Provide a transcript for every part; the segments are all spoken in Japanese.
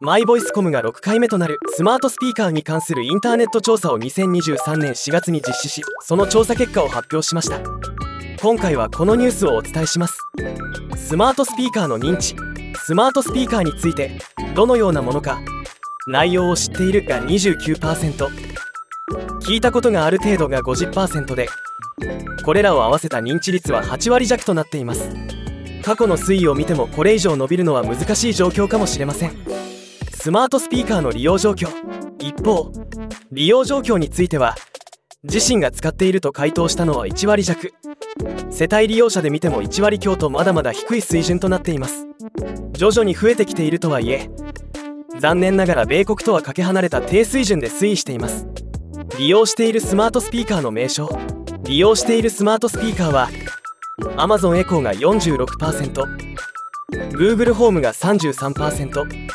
マイボイスコムが6回目となるスマートスピーカーに関するインターネット調査を2023年4月に実施しその調査結果を発表しました。今回はこのニュースをお伝えします。スマートスピーカーの認知スマートスピーカーについてどのようなものか内容を知っているが29%聞いたことがある程度が50%でこれらを合わせた認知率は8割弱となっています。過去の推移を見てもこれ以上伸びるのは難しい状況かもしれません。スマートスピーカーの利用状況。一方利用状況については自身が使っていると回答したのは1割弱。世帯利用者で見ても1割強とまだまだ低い水準となっています。徐々に増えてきているとはいえ残念ながら米国とはかけ離れた低水準で推移しています。利用しているスマートスピーカーの名称利用しているスマートスピーカーは Amazon エコーが 46%Google ホームが33%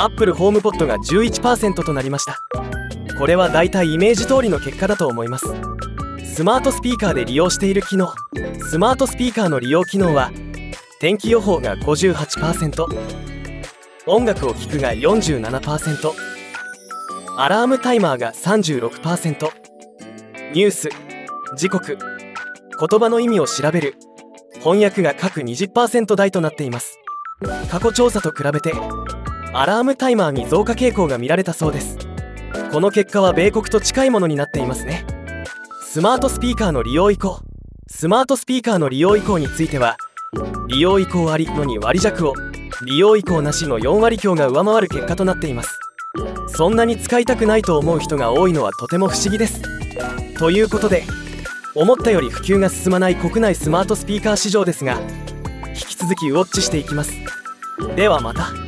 Apple ホームポットが11%となりました。これはだいたいイメージ通りの結果だと思います。スマートスピーカーで利用している機能。スマートスピーカーの利用機能は天気予報が58%音楽を聴くが47%アラームタイマーが36%ニュース。時刻。言葉の意味を調べる。翻訳が各20%台となっています。過去調査と比べてアラームタイマーに増加傾向が見られたそうです。この結果は米国と近いものになっていますね。スマートスピーカーの利用移行。スマートスピーカーの利用移行については利用移行ありの2割弱を利用移行なしの4割強が上回る結果となっています。そんなに使いたくないと思う人が多いのはとても不思議です。ということで思ったより普及が進まない国内スマートスピーカー市場ですが引き続きウォッチしていきます。ではまた。